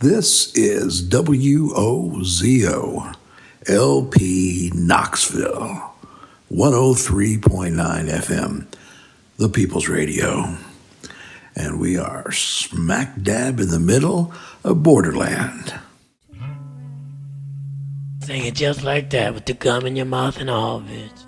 This is WOZO LP Knoxville, 103.9 FM, the People's Radio. And we are smack dab in the middle of Borderland. Sing it just like that with the gum in your mouth and all, bitch.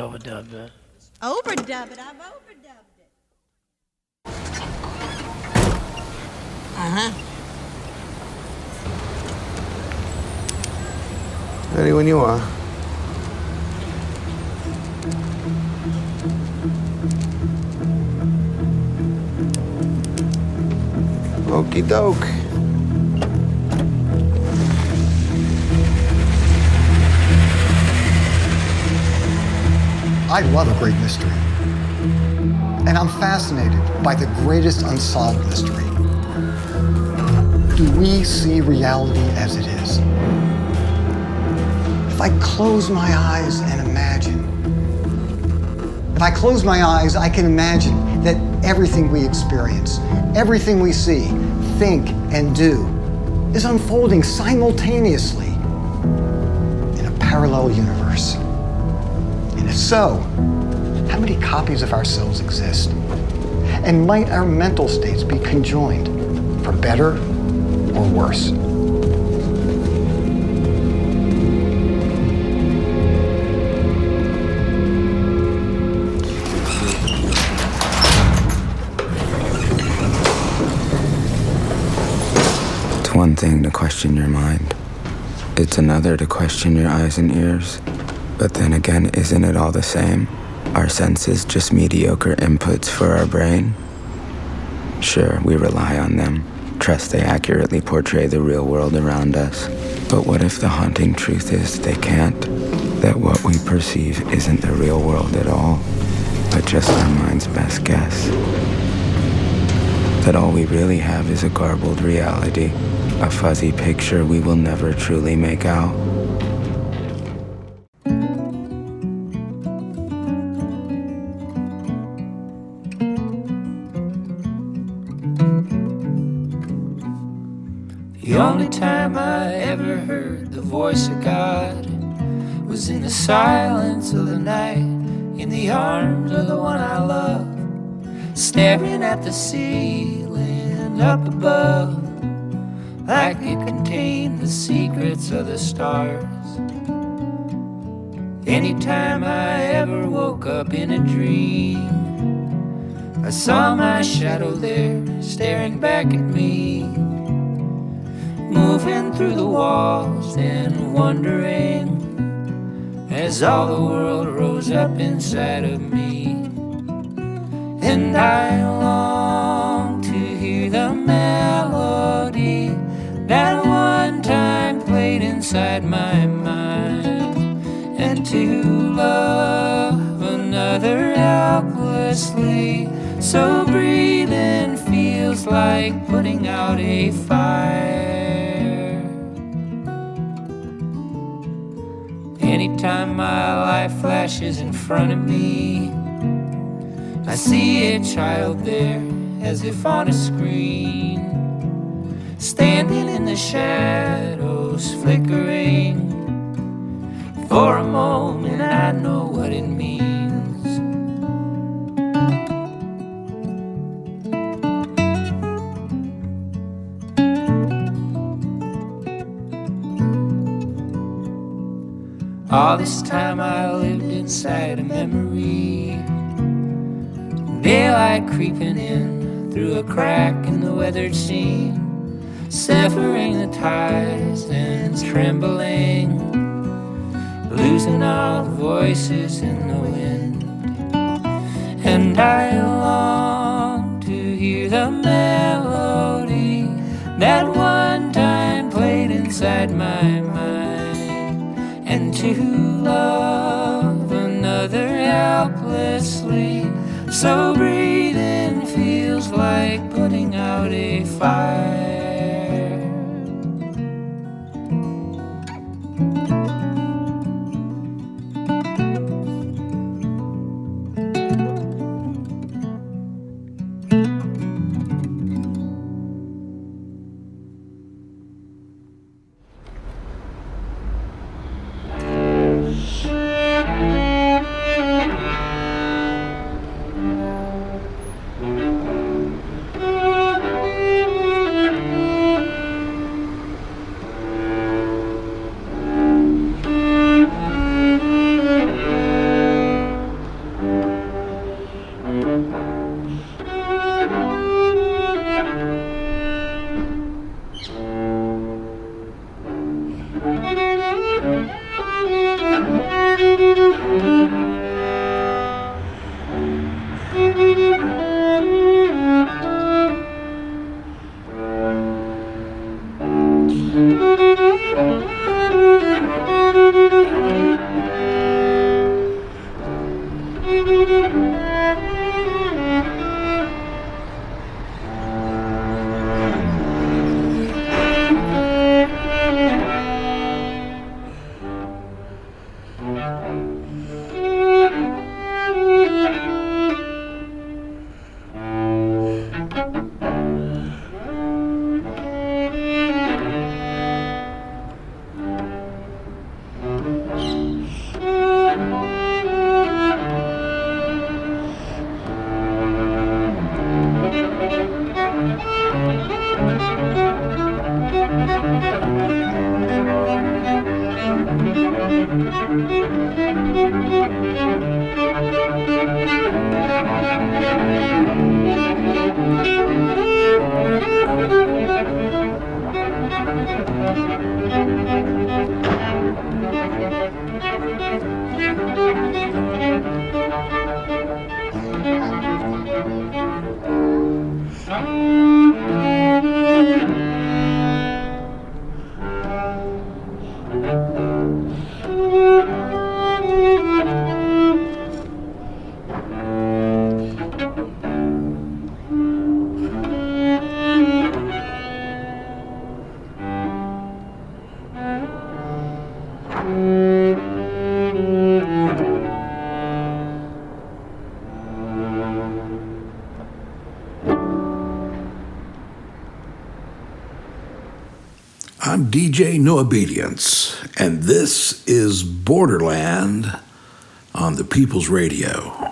Fair enough. You can overdub that. Overdub it. I've overdubbed it. Uh huh. Ready when you are. Okey doke. I love a great mystery. And I'm fascinated by the greatest unsolved mystery. Do we see reality as it is? If I close my eyes and imagine, if I close my eyes, I can imagine that everything we experience, everything we see, think, and do is unfolding simultaneously in a parallel universe. If so, how many copies of ourselves exist? And might our mental states be conjoined for better or worse? It's one thing to question your mind. It's another to question your eyes and ears. But then again, isn't it all the same? Our senses just mediocre inputs for our brain? Sure, we rely on them, trust they accurately portray the real world around us. But what if the haunting truth is they can't? That what we perceive isn't the real world at all, but just our mind's best guess? That all we really have is a garbled reality, a fuzzy picture we will never truly make out. Voice of God was in the silence of the night, in the arms of the one I love, staring at the ceiling up above, like it contained the secrets of the stars. Anytime I ever woke up in a dream, I saw my shadow there staring back at me moving through the walls and wondering as all the world rose up inside of me. And I long to hear the melody that one time played inside my mind and to love another helplessly. So breathing feels like putting out a fire. Anytime my life flashes in front of me, I see a child there as if on a screen, standing in the shadows, flickering. For a moment, I know this time I lived inside a memory. Daylight creeping in through a crack in the weathered seam, severing the ties and trembling, losing all the voices in the wind. And I long to hear the melody that one time played inside my mind and to love another helplessly. So breathing feels like putting out a fire. Noah Bedience, and this is Borderland on the People's Radio.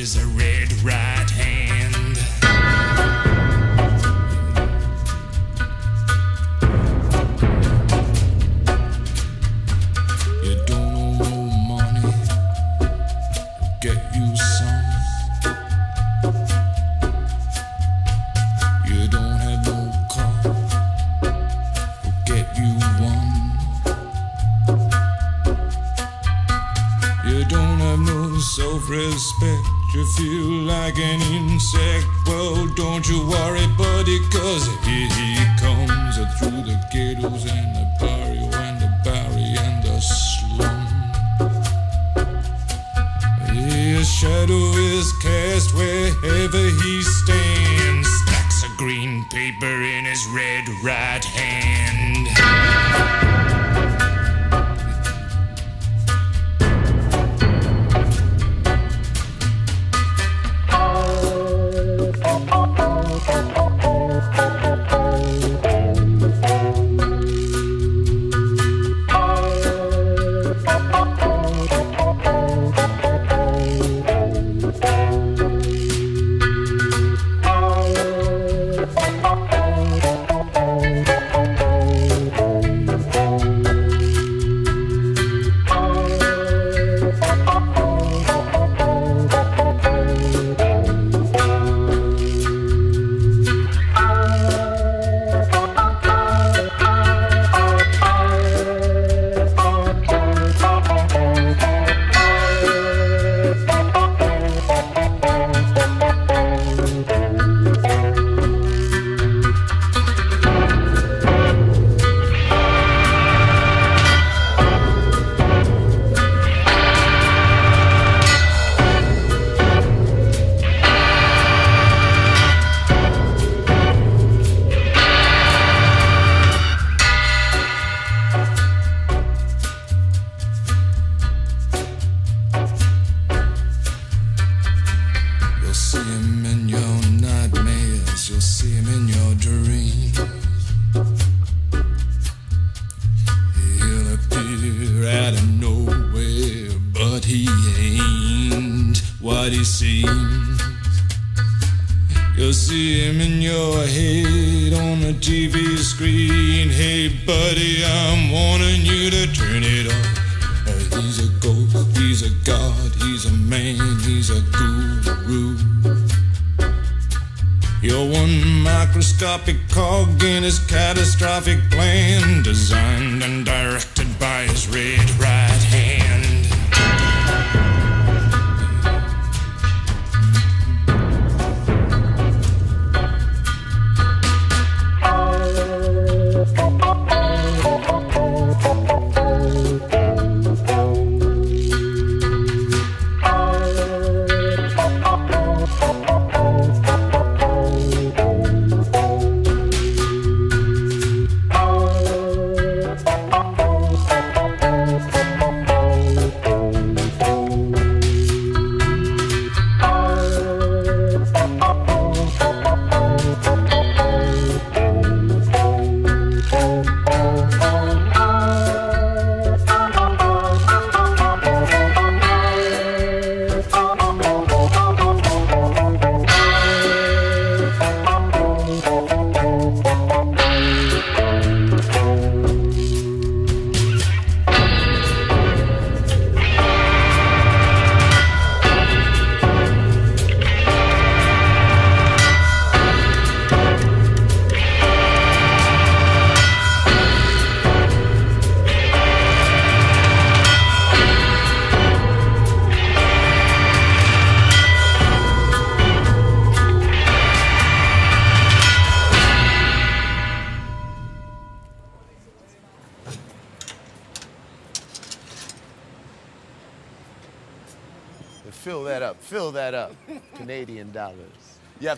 is a red right hand.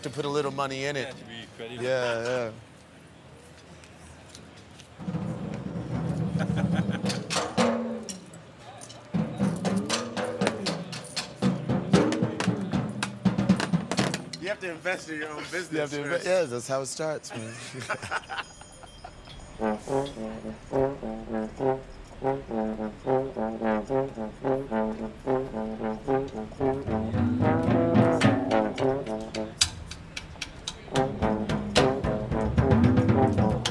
To put a little money in it. Yeah, yeah. You have to invest in your own business. You have first. yeah, that's how it starts, man. Thank you.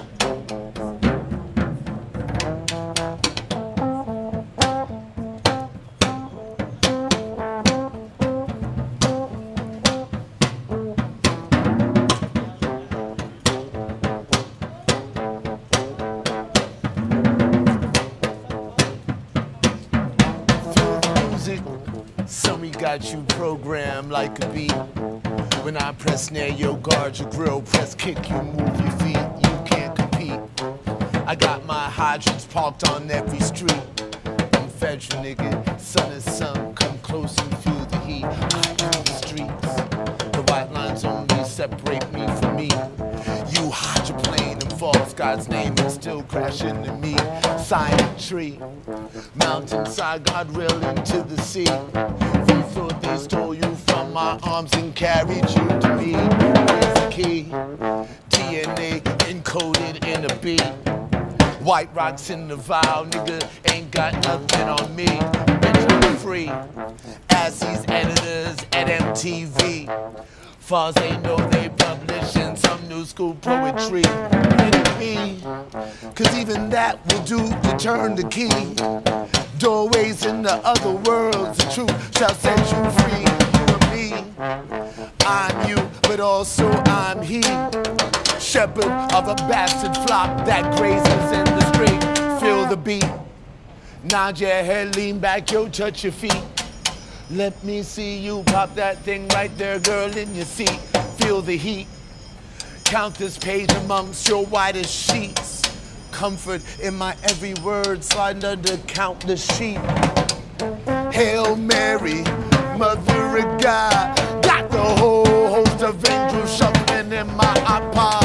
Press near your guard, your grill, press kick, you move your feet, you can't compete. I got my hydrants parked on every street. I'm federal nigga, sun is sun, come close and feel the heat. I the streets. The white lines only separate me from me. You hydroplane and false God's name and still crash into me. Silent tree, mountainside guardrail into the sea. They stole you from my arms and carried you to me. Here's the key, DNA encoded in a beat. White rocks in the vial, nigga ain't got nothing on me. Bitch, I'm free. As these editors at MTV. As they know, they publishing some new school poetry. Cause even that will do to turn the key. Doorways in the other worlds, the truth shall set you free. And me. I'm you, but also I'm he. Shepherd of a bastard flock that grazes in the street. Feel the beat. Nod your head, lean back, yo, touch your feet. Let me see you pop that thing right there, girl, in your seat. Feel the heat. Count this page amongst your whitest sheets. Comfort in my every word, sliding under countless sheep. Hail Mary, Mother of God. Got the whole host of angels shuffling in my iPod.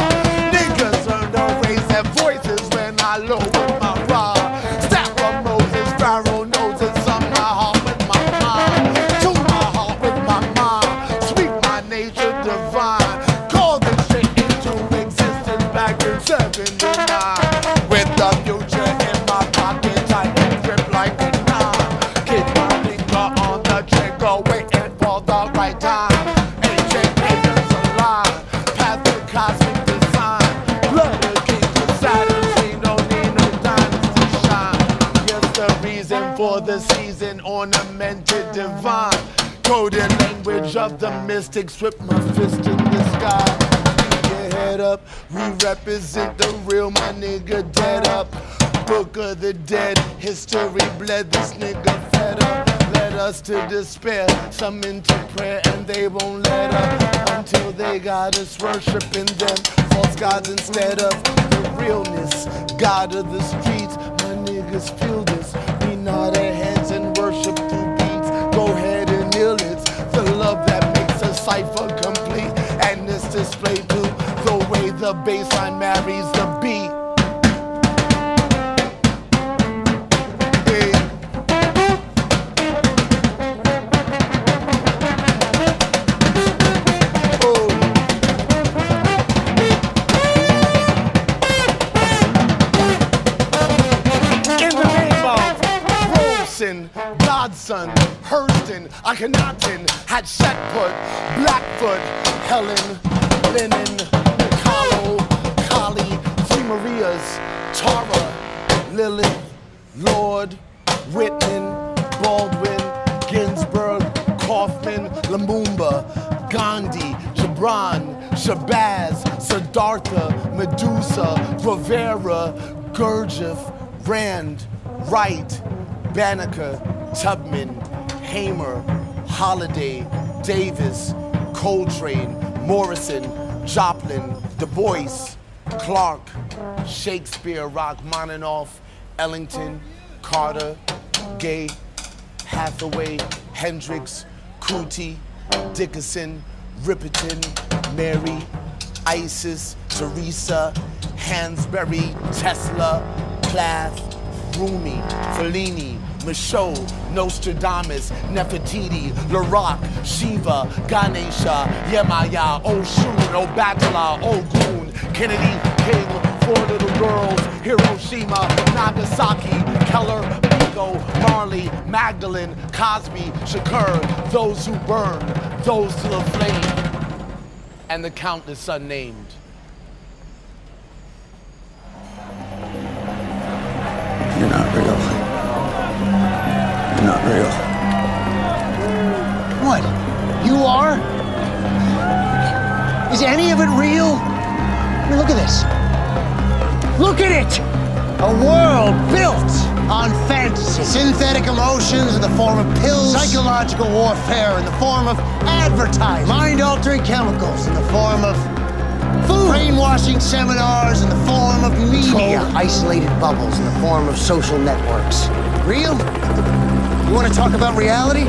The right time. Alive, past the cosmic design. To don't need no diamonds to shine. The reason for the season, ornamented divine. Coded language of the mystics with my fist in the sky. Keep your head up, we represent the real, my nigga dead up. Book of the dead, history bled, this nigga fed up. Us to despair, some into prayer, and they won't let up until they got us worshiping them false gods instead of the realness. God of the streets, my niggas feel this. We nod our heads and worship through beats. Go ahead and kneel, it's the love that makes a cipher complete. And it's displayed through the way the bass line marries Godson, Hurston, Akhenaten, Hatshepsut, Blackfoot, Helen, Lennon, Kahlo, Kali, Three Marias, Tara, Lilith, Lorde, Whitman, Baldwin, Ginsberg, Kaufman, Lumumba, Gandhi, Gibran, Shabazz, Siddhartha, Medusa, Rivera, Gurdjieff, Rand, Wright, Banneker, Tubman, Hamer, Holiday, Davis, Coltrane, Morrison, Joplin, Du Bois, Clark, Shakespeare, Rachmaninoff, Ellington, Carter, Gaye, Hathaway, Hendrix, Kuti, Dickinson, Riperton, Mary, Isis, Teresa, Hansberry, Tesla, Plath, Rumi, Fellini, Michaux, Nostradamus, Nefertiti, Larock, Shiva, Ganesha, Yemaya, Oshun, Obatala, Ogun, Kennedy, King, Four Little Girls, Hiroshima, Nagasaki, Keller, Biko, Marley, Magdalene, Cosby, Shakur, those who burn, those to the flame, and the countless unnamed. Real. You're not real. What? You are? Is any of it real? I mean, look at this. Look at it! A world built on fantasy. Synthetic emotions in the form of pills. Psychological warfare in the form of advertising. Mind altering chemicals in the form of food. Brainwashing seminars in the form of media. Controlled, isolated bubbles in the form of social networks. Real? You want to talk about reality?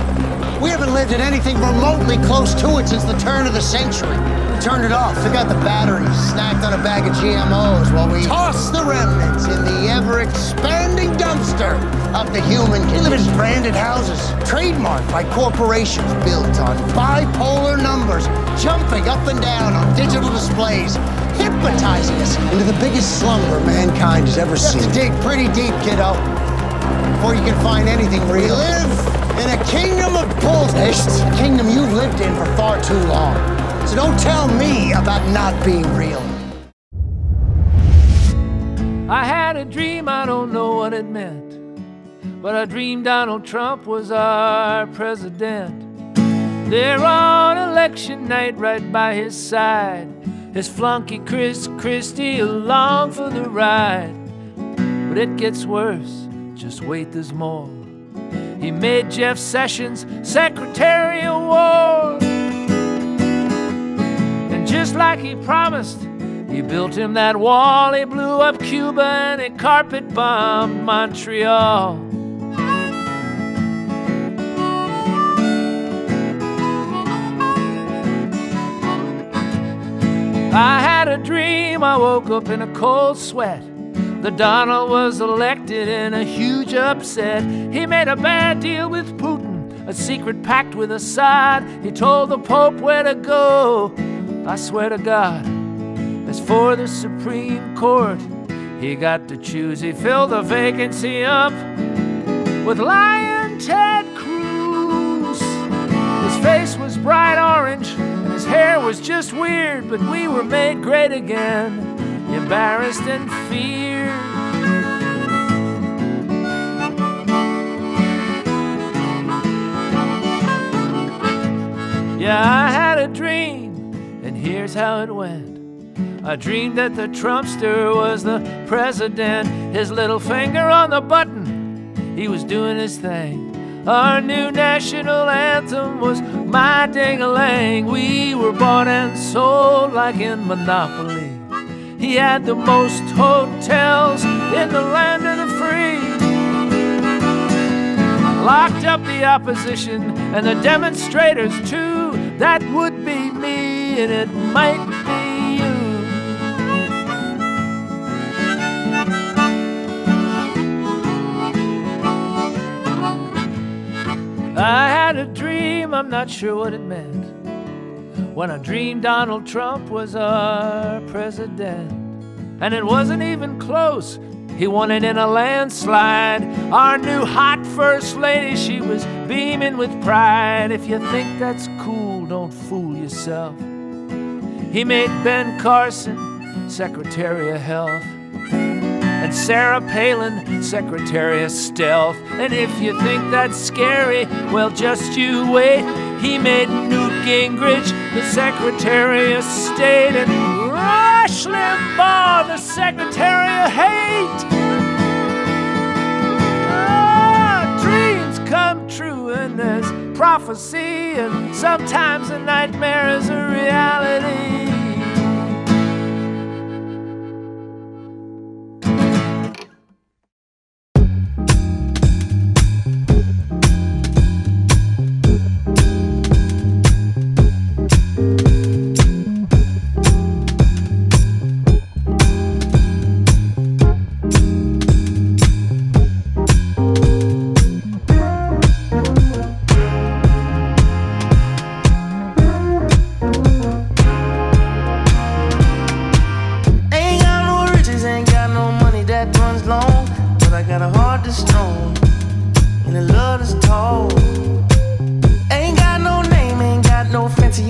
We haven't lived in anything remotely close to it since the turn of the century. We turned it off, took out the batteries, snacked on a bag of GMOs while we tossed the remnants in the ever expanding dumpster of the human condition. We live in branded houses, trademarked by corporations built on bipolar numbers, jumping up and down on digital displays, hypnotizing us into the biggest slumber mankind has ever seen. You have to dig pretty deep, kiddo before you can find anything real. Lived in for far too long. So don't tell me about not being real. I had a dream, I don't know what it meant. But I dreamed Donald Trump was our president. There on election night, right by his side, his flunky Chris Christie along for the ride. But it gets worse, just wait, there's more. He made Jeff Sessions Secretary of War. And just like he promised, he built him that wall. He blew up Cuba and he carpet bombed Montreal. I had a dream, I woke up in a cold sweat. The Donald was elected in a huge upset. He made a bad deal with Putin, a secret pact with Assad. He told the Pope where to go. I swear to God, As for the Supreme Court, he got to choose. He filled the vacancy up with Lion Ted Cruz. His face was bright orange, and his hair was just weird, but we were made great again, embarrassed and feared. Yeah, I had a dream, and here's how it went. I dreamed that the Trumpster was the president, his little finger on the button, he was doing his thing. Our new national anthem was My Ding a Lang. We were bought and sold like in Monopoly. He had the most hotels in the land of the free. Locked up the opposition and the demonstrators too. That would be me, and it might be you. I had a dream, I'm not sure what it meant. When I dreamed Donald Trump was our president. And it wasn't even close, he won it in a landslide. Our new hot first lady, she was beaming with pride. If you think that's cool, don't fool yourself. He made Ben Carson Secretary of Health and Sarah Palin, Secretary of Stealth. And if you think that's scary, well, just you wait. He made Newt Gingrich the Secretary of State and Rush Limbaugh the Secretary of Hate. Ah, dreams come true, and there's prophecy, and sometimes a nightmare is a reality.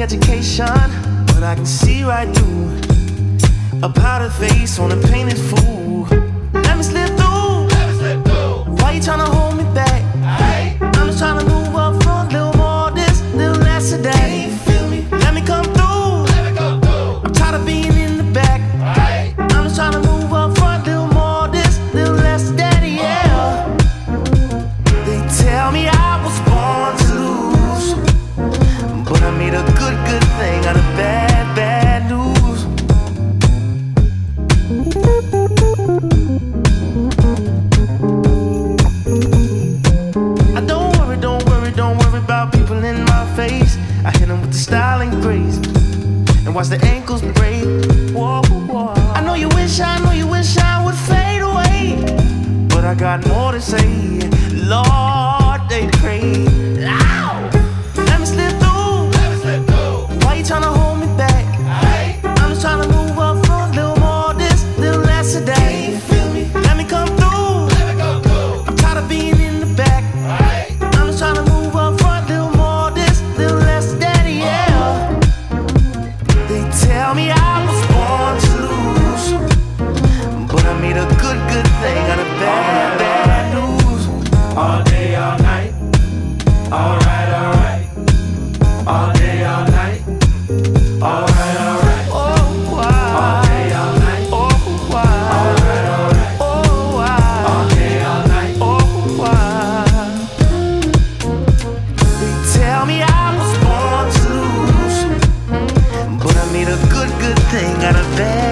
Education. But I can see right through a powdered face on a painted fool. Let me slip through. Why you tryna hold me back? Thing out of bad,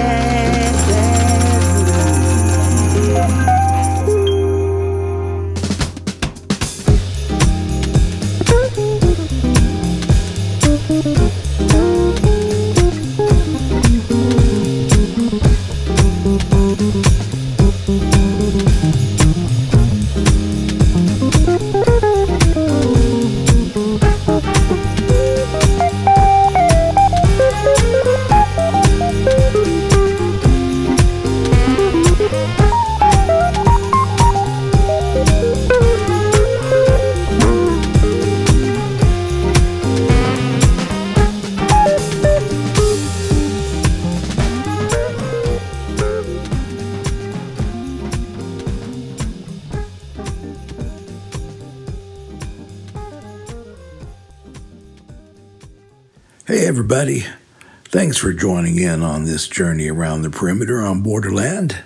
Thanks for joining in on this journey around the perimeter on Borderland.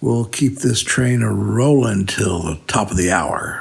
We'll keep this train a rolling till the top of the hour.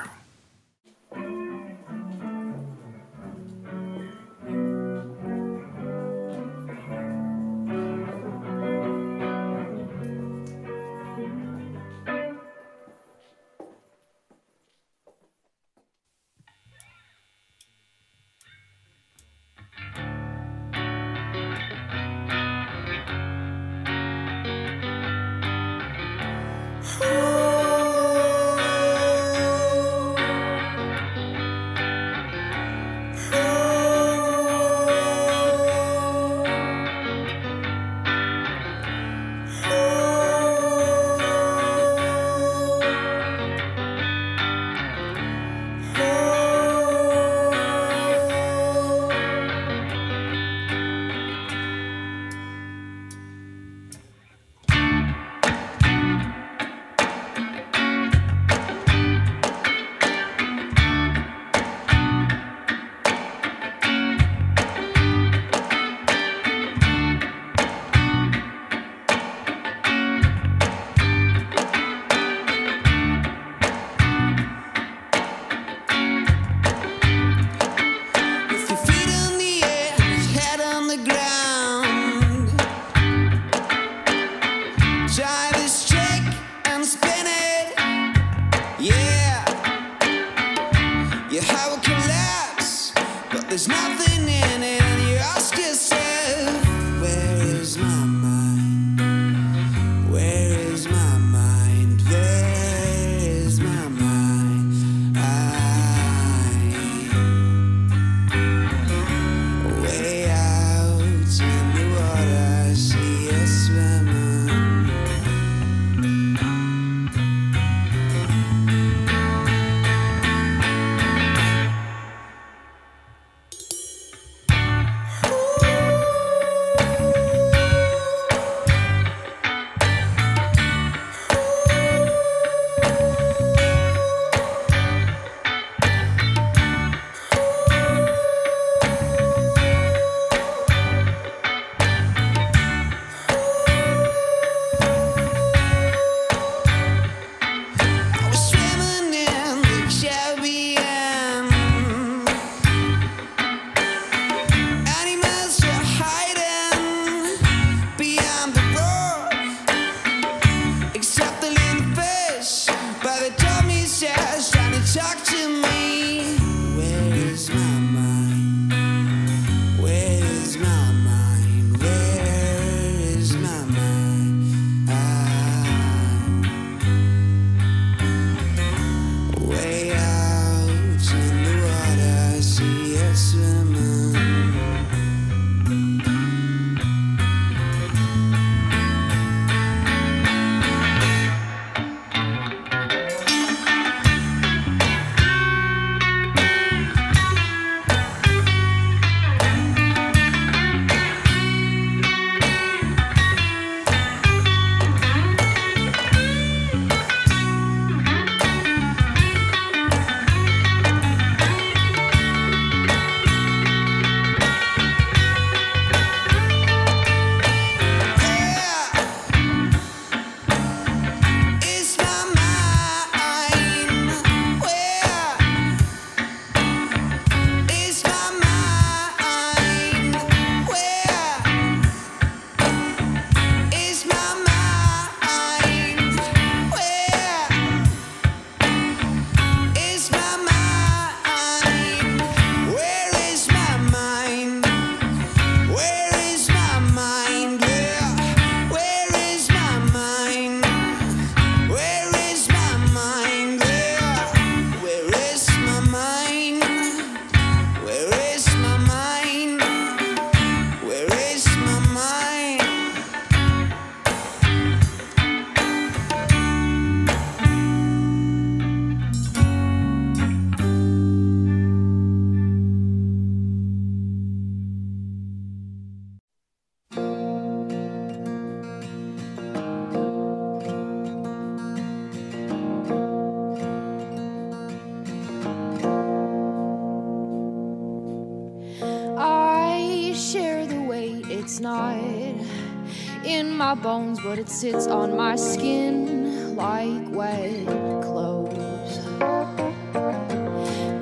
But it sits on my skin like wet clothes.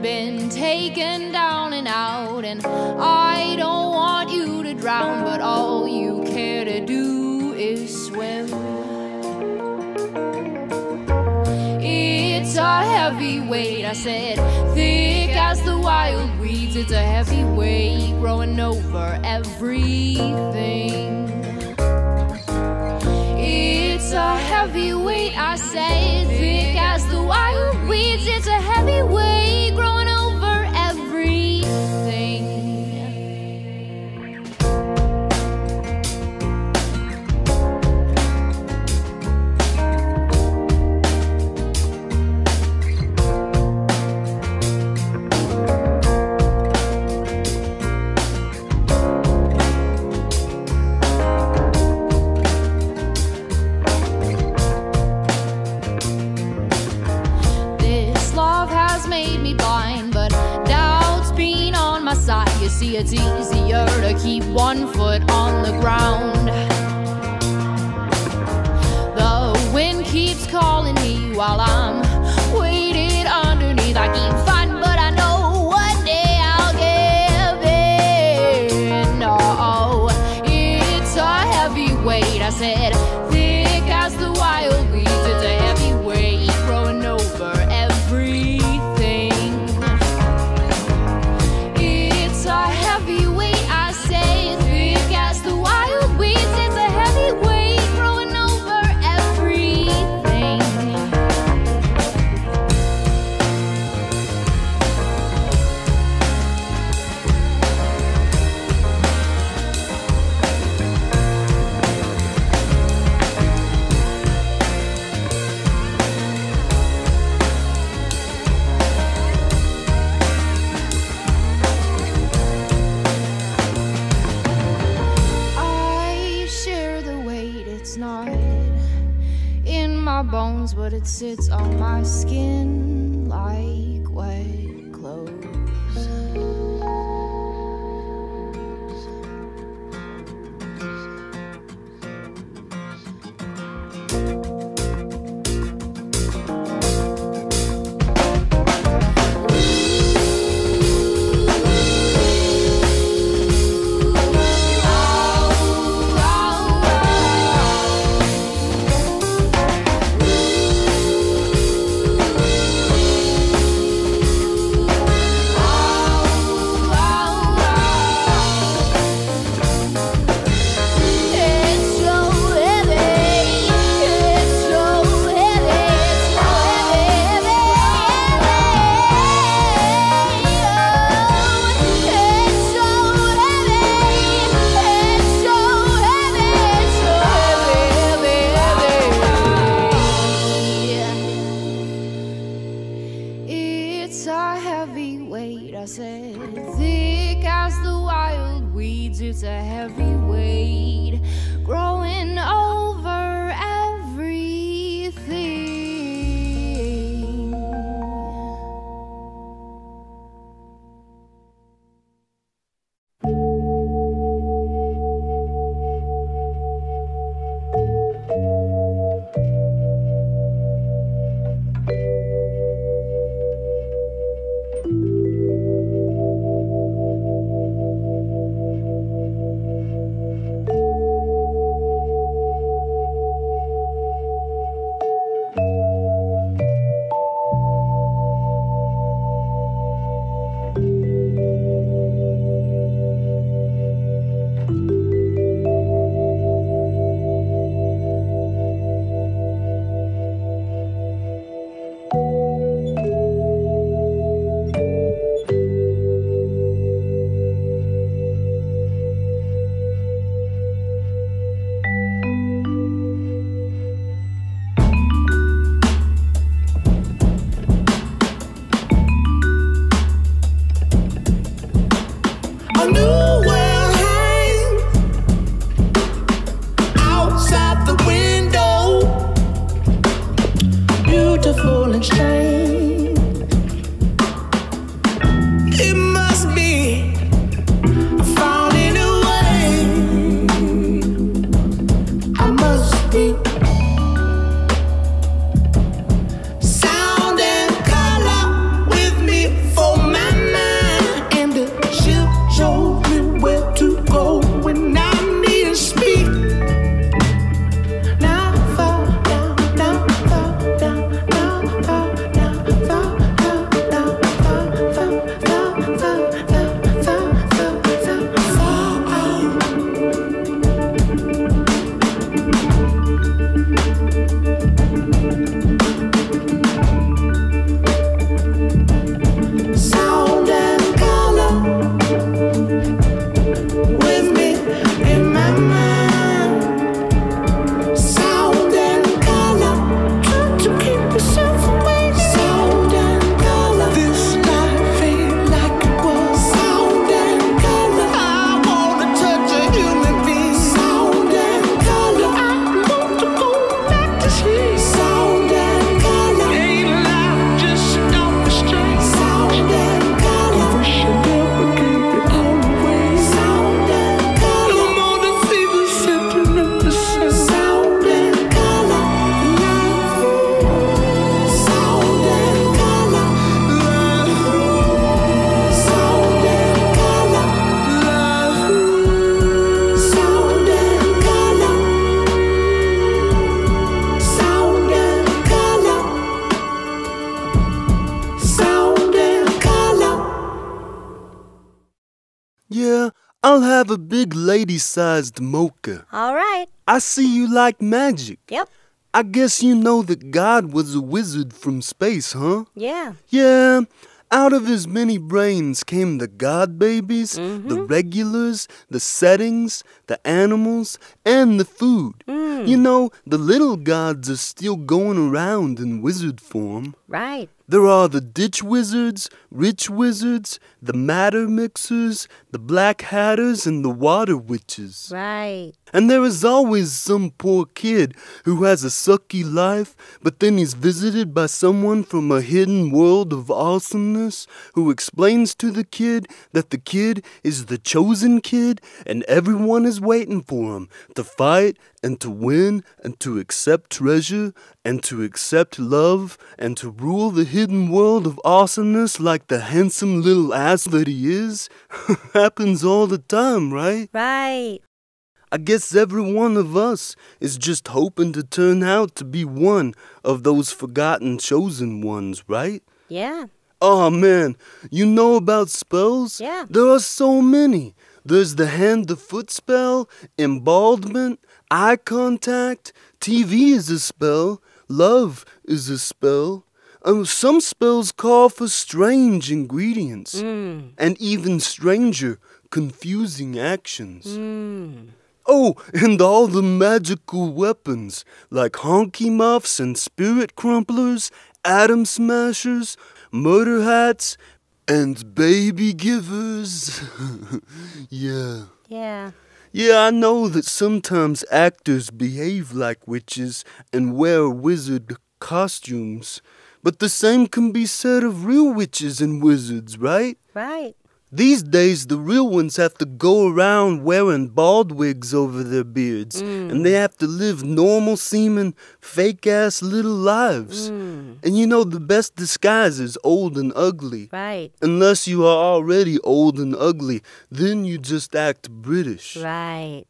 Been taken down and out, and I don't want you to drown, but all you care to do is swim. It's a heavy weight, I said, thick as the wild weeds. It's a heavy weight growing over everything. A heavy weight, I say, thick as the wild weeds. It's a heavy one foot on the ground. Sits on my big lady sized mocha. All right. I see you like magic. Yep. I guess you know that God was a wizard from space, huh? Yeah. Yeah, out of his many brains came the God babies, mm-hmm. the regulars, the settings, the animals, and the food. Mm. You know, the little gods are still going around in wizard form. Right. There are the ditch wizards, rich wizards, the matter mixers, the black hatters, and the water witches. Right. And there is always some poor kid who has a sucky life, but then he's visited by someone from a hidden world of awesomeness who explains to the kid that the kid is the chosen kid and everyone is waiting for him to fight and to win and to accept treasure and to accept love and to rule the hidden world of awesomeness like the handsome little ass that he is. Happens all the time, right? Right. I guess every one of us is just hoping to turn out to be one of those forgotten chosen ones, right? Yeah. Oh man, you know about spells? Yeah. There are so many. There's the hand to foot spell, embaldment, eye contact, TV is a spell, love is a spell. Um, some spells call for strange ingredients Mm. and even stranger, confusing actions. Mm. Oh, and all the magical weapons, like honky muffs and spirit crumplers, atom smashers, murder hats, and baby givers. yeah. Yeah. Yeah, I know that sometimes actors behave like witches and wear wizard costumes, but the same can be said of real witches and wizards, right? Right. These days, the real ones have to go around wearing bald wigs over their beards, and they have to live normal seeming, fake ass little lives. Mm. And you know, the best disguise is old and ugly. Right. Unless you are already old and ugly, then you just act British. Right.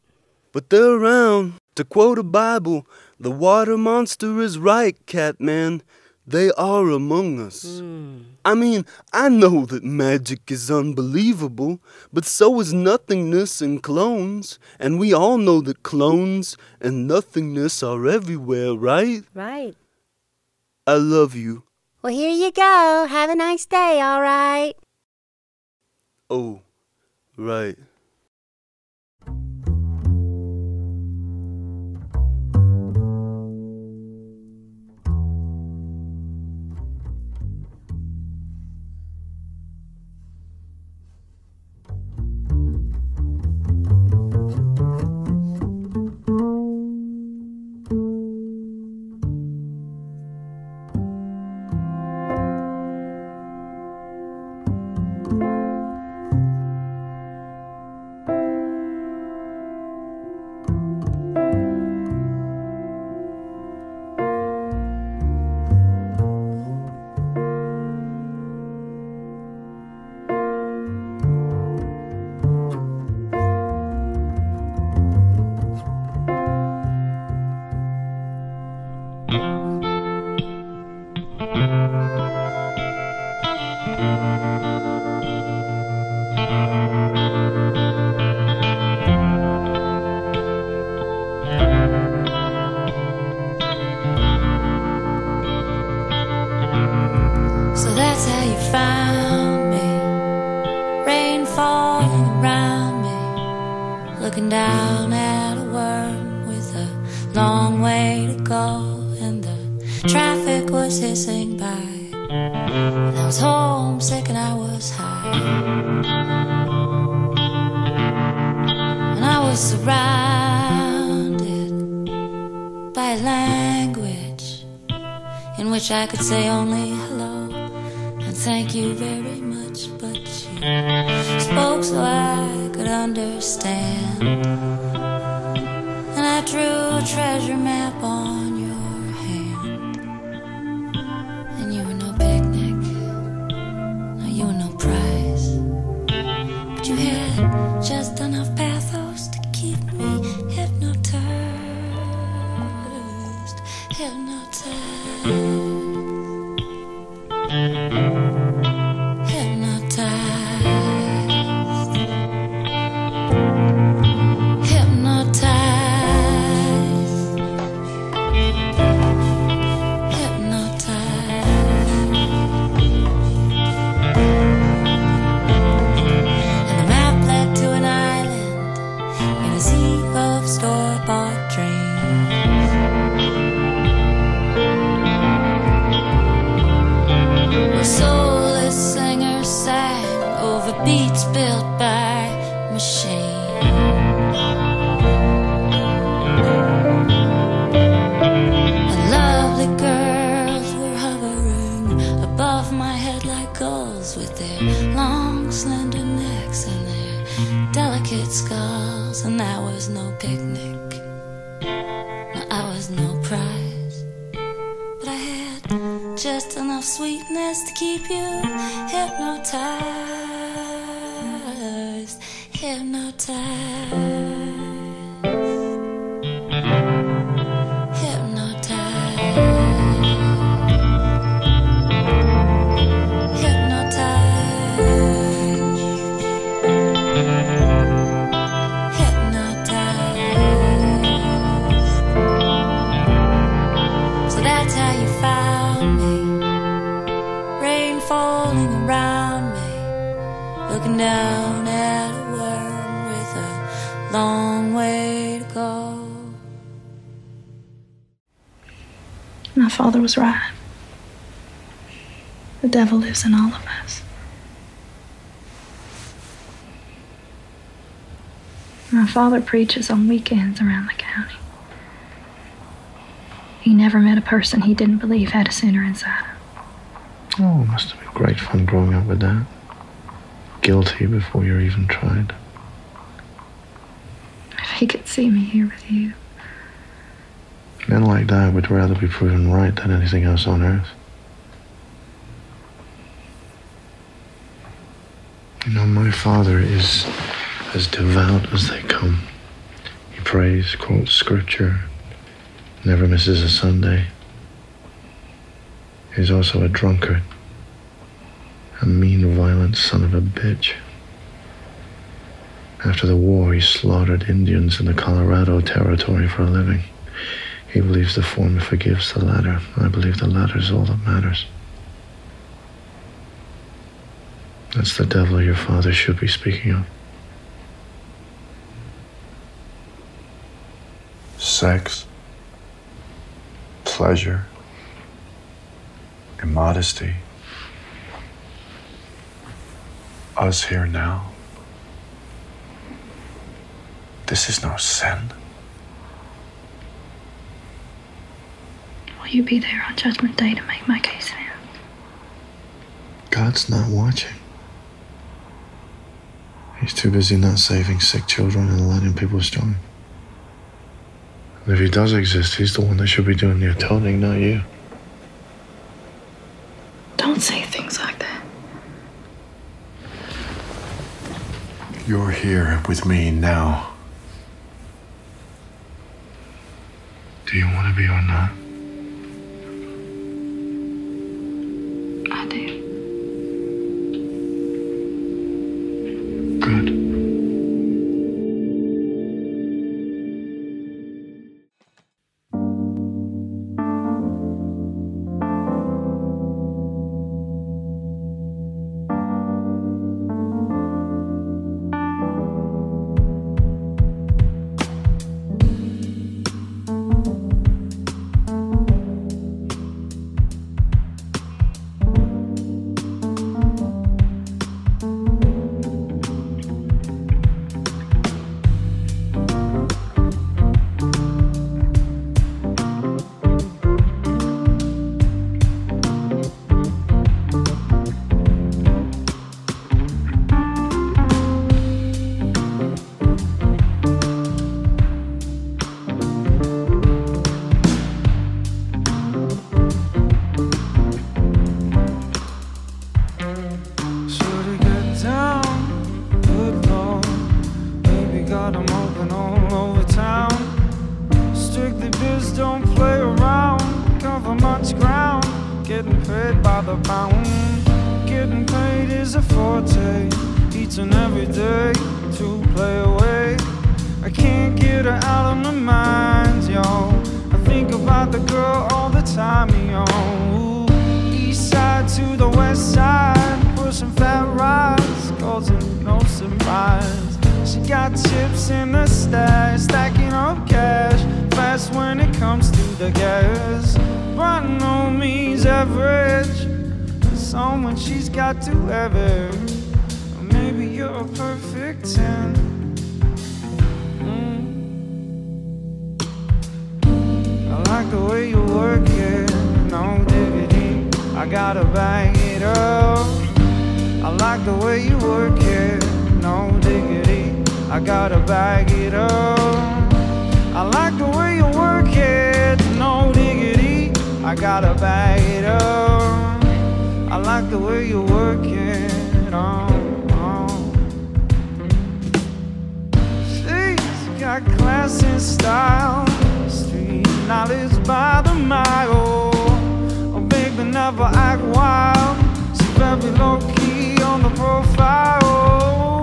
But they're around. To quote a Bible, the water monster is right, Catman. They are among us. Hmm. I mean, I know that magic is unbelievable, but so is nothingness and clones. And we all know that clones and nothingness are everywhere, right? Right. I love you. Well, here you go. Have a nice day, all right? Oh, right. Way to go, and the traffic was hissing by. And I was homesick and I was high. And I was surrounded by language in which I could say only hello and thank you very much, but you spoke so I could understand. And I drew treasure map you hypnotized. Hypnotized. Was right. The devil lives in all of us. My father preaches on weekends around the county. He never met a person he didn't believe had a sinner inside him. Oh, it must have been great fun growing up with that. Guilty before you're even tried. If he could see me here with you, Men like that would rather be proven right than anything else on earth. You know, my father is as devout as they come. He prays, quotes scripture, never misses a Sunday. He's also a drunkard, a mean, violent son of a bitch. After the war, he slaughtered Indians in the Colorado Territory for a living. He believes the former forgives the latter. I believe the latter is all that matters. That's the devil your father should be speaking of. sex, pleasure, immodesty. Us here now. This is no sin. You be there on Judgment Day to make my case then? God's not watching. He's too busy not saving sick children and letting people starve. And if he does exist, he's the one that should be doing the atoning, not you. Don't say things like that. You're here with me now. Do you want to be or not? Each every day to play away. I can't get her out of my mind, yo. I think about the girl all the time, yo. Ooh, east side to the west side, pushing fat rides, causing no surprise. She got chips in the stash, stacking up cash, fast when it comes to the gas. By no means average, someone she's got to have it. Or maybe perfect 10. Mm. I like the way you work it, no diggity. I gotta bang it up. I like the way you work it, no diggity. I gotta bag it up. I like the way you work it, no diggity. I gotta bag it up. I like the way you work it, oh. Class and style, street knowledge by the mile. Oh, baby, never act wild. Low key on the profile.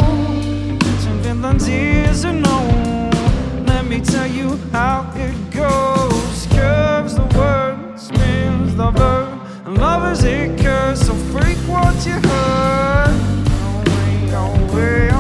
Let me tell you how it goes. Curves the word, spins the verb, and lovers it curves. So freak what you heard. Oh, way, oh, way,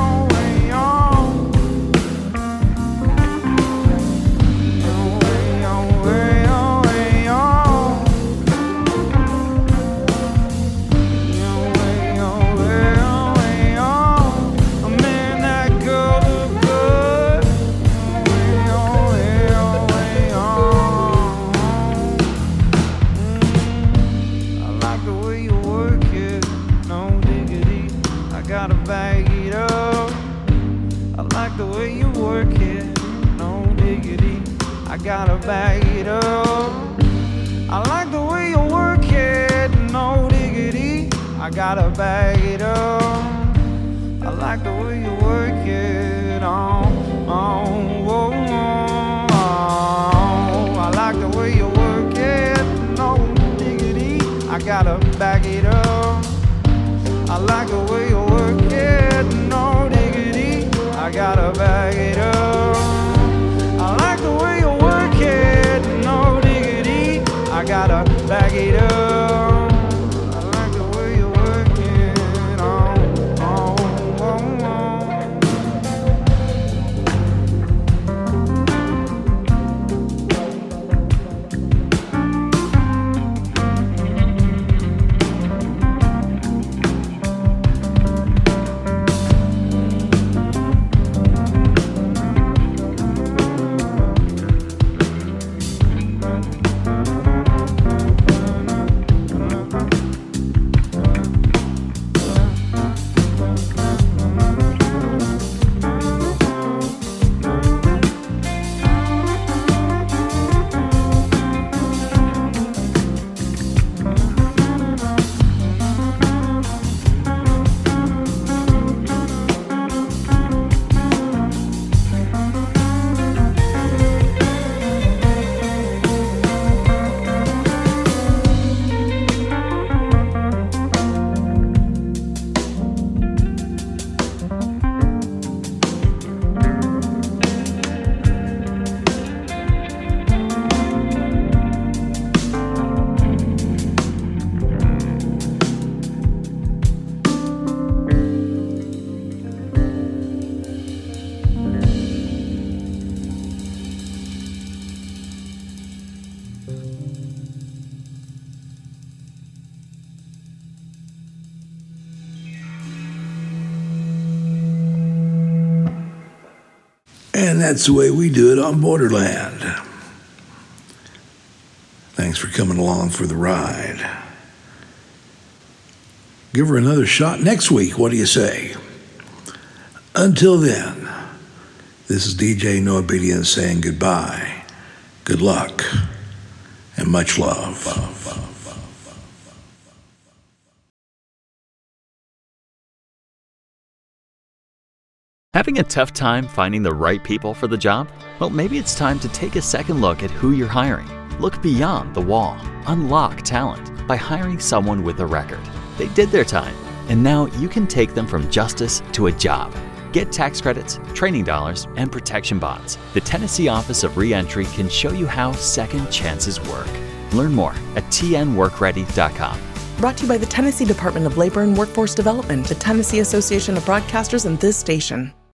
that's the way we do it on Borderland. Thanks for coming along for the ride. Give her another shot next week. What do you say? Until then, this is DJ Noah Bedience saying goodbye, good luck, and much love. Having a tough time finding the right people for the job? Well, maybe it's time to take a second look at who you're hiring. Look beyond the wall. Unlock talent by hiring someone with a record. They did their time, and now you can take them from justice to a job. Get tax credits, training dollars, and protection bonds. The Tennessee Office of Reentry can show you how second chances work. Learn more at tnworkready.com. Brought to you by the Tennessee Department of Labor and Workforce Development, the Tennessee Association of Broadcasters, and this station.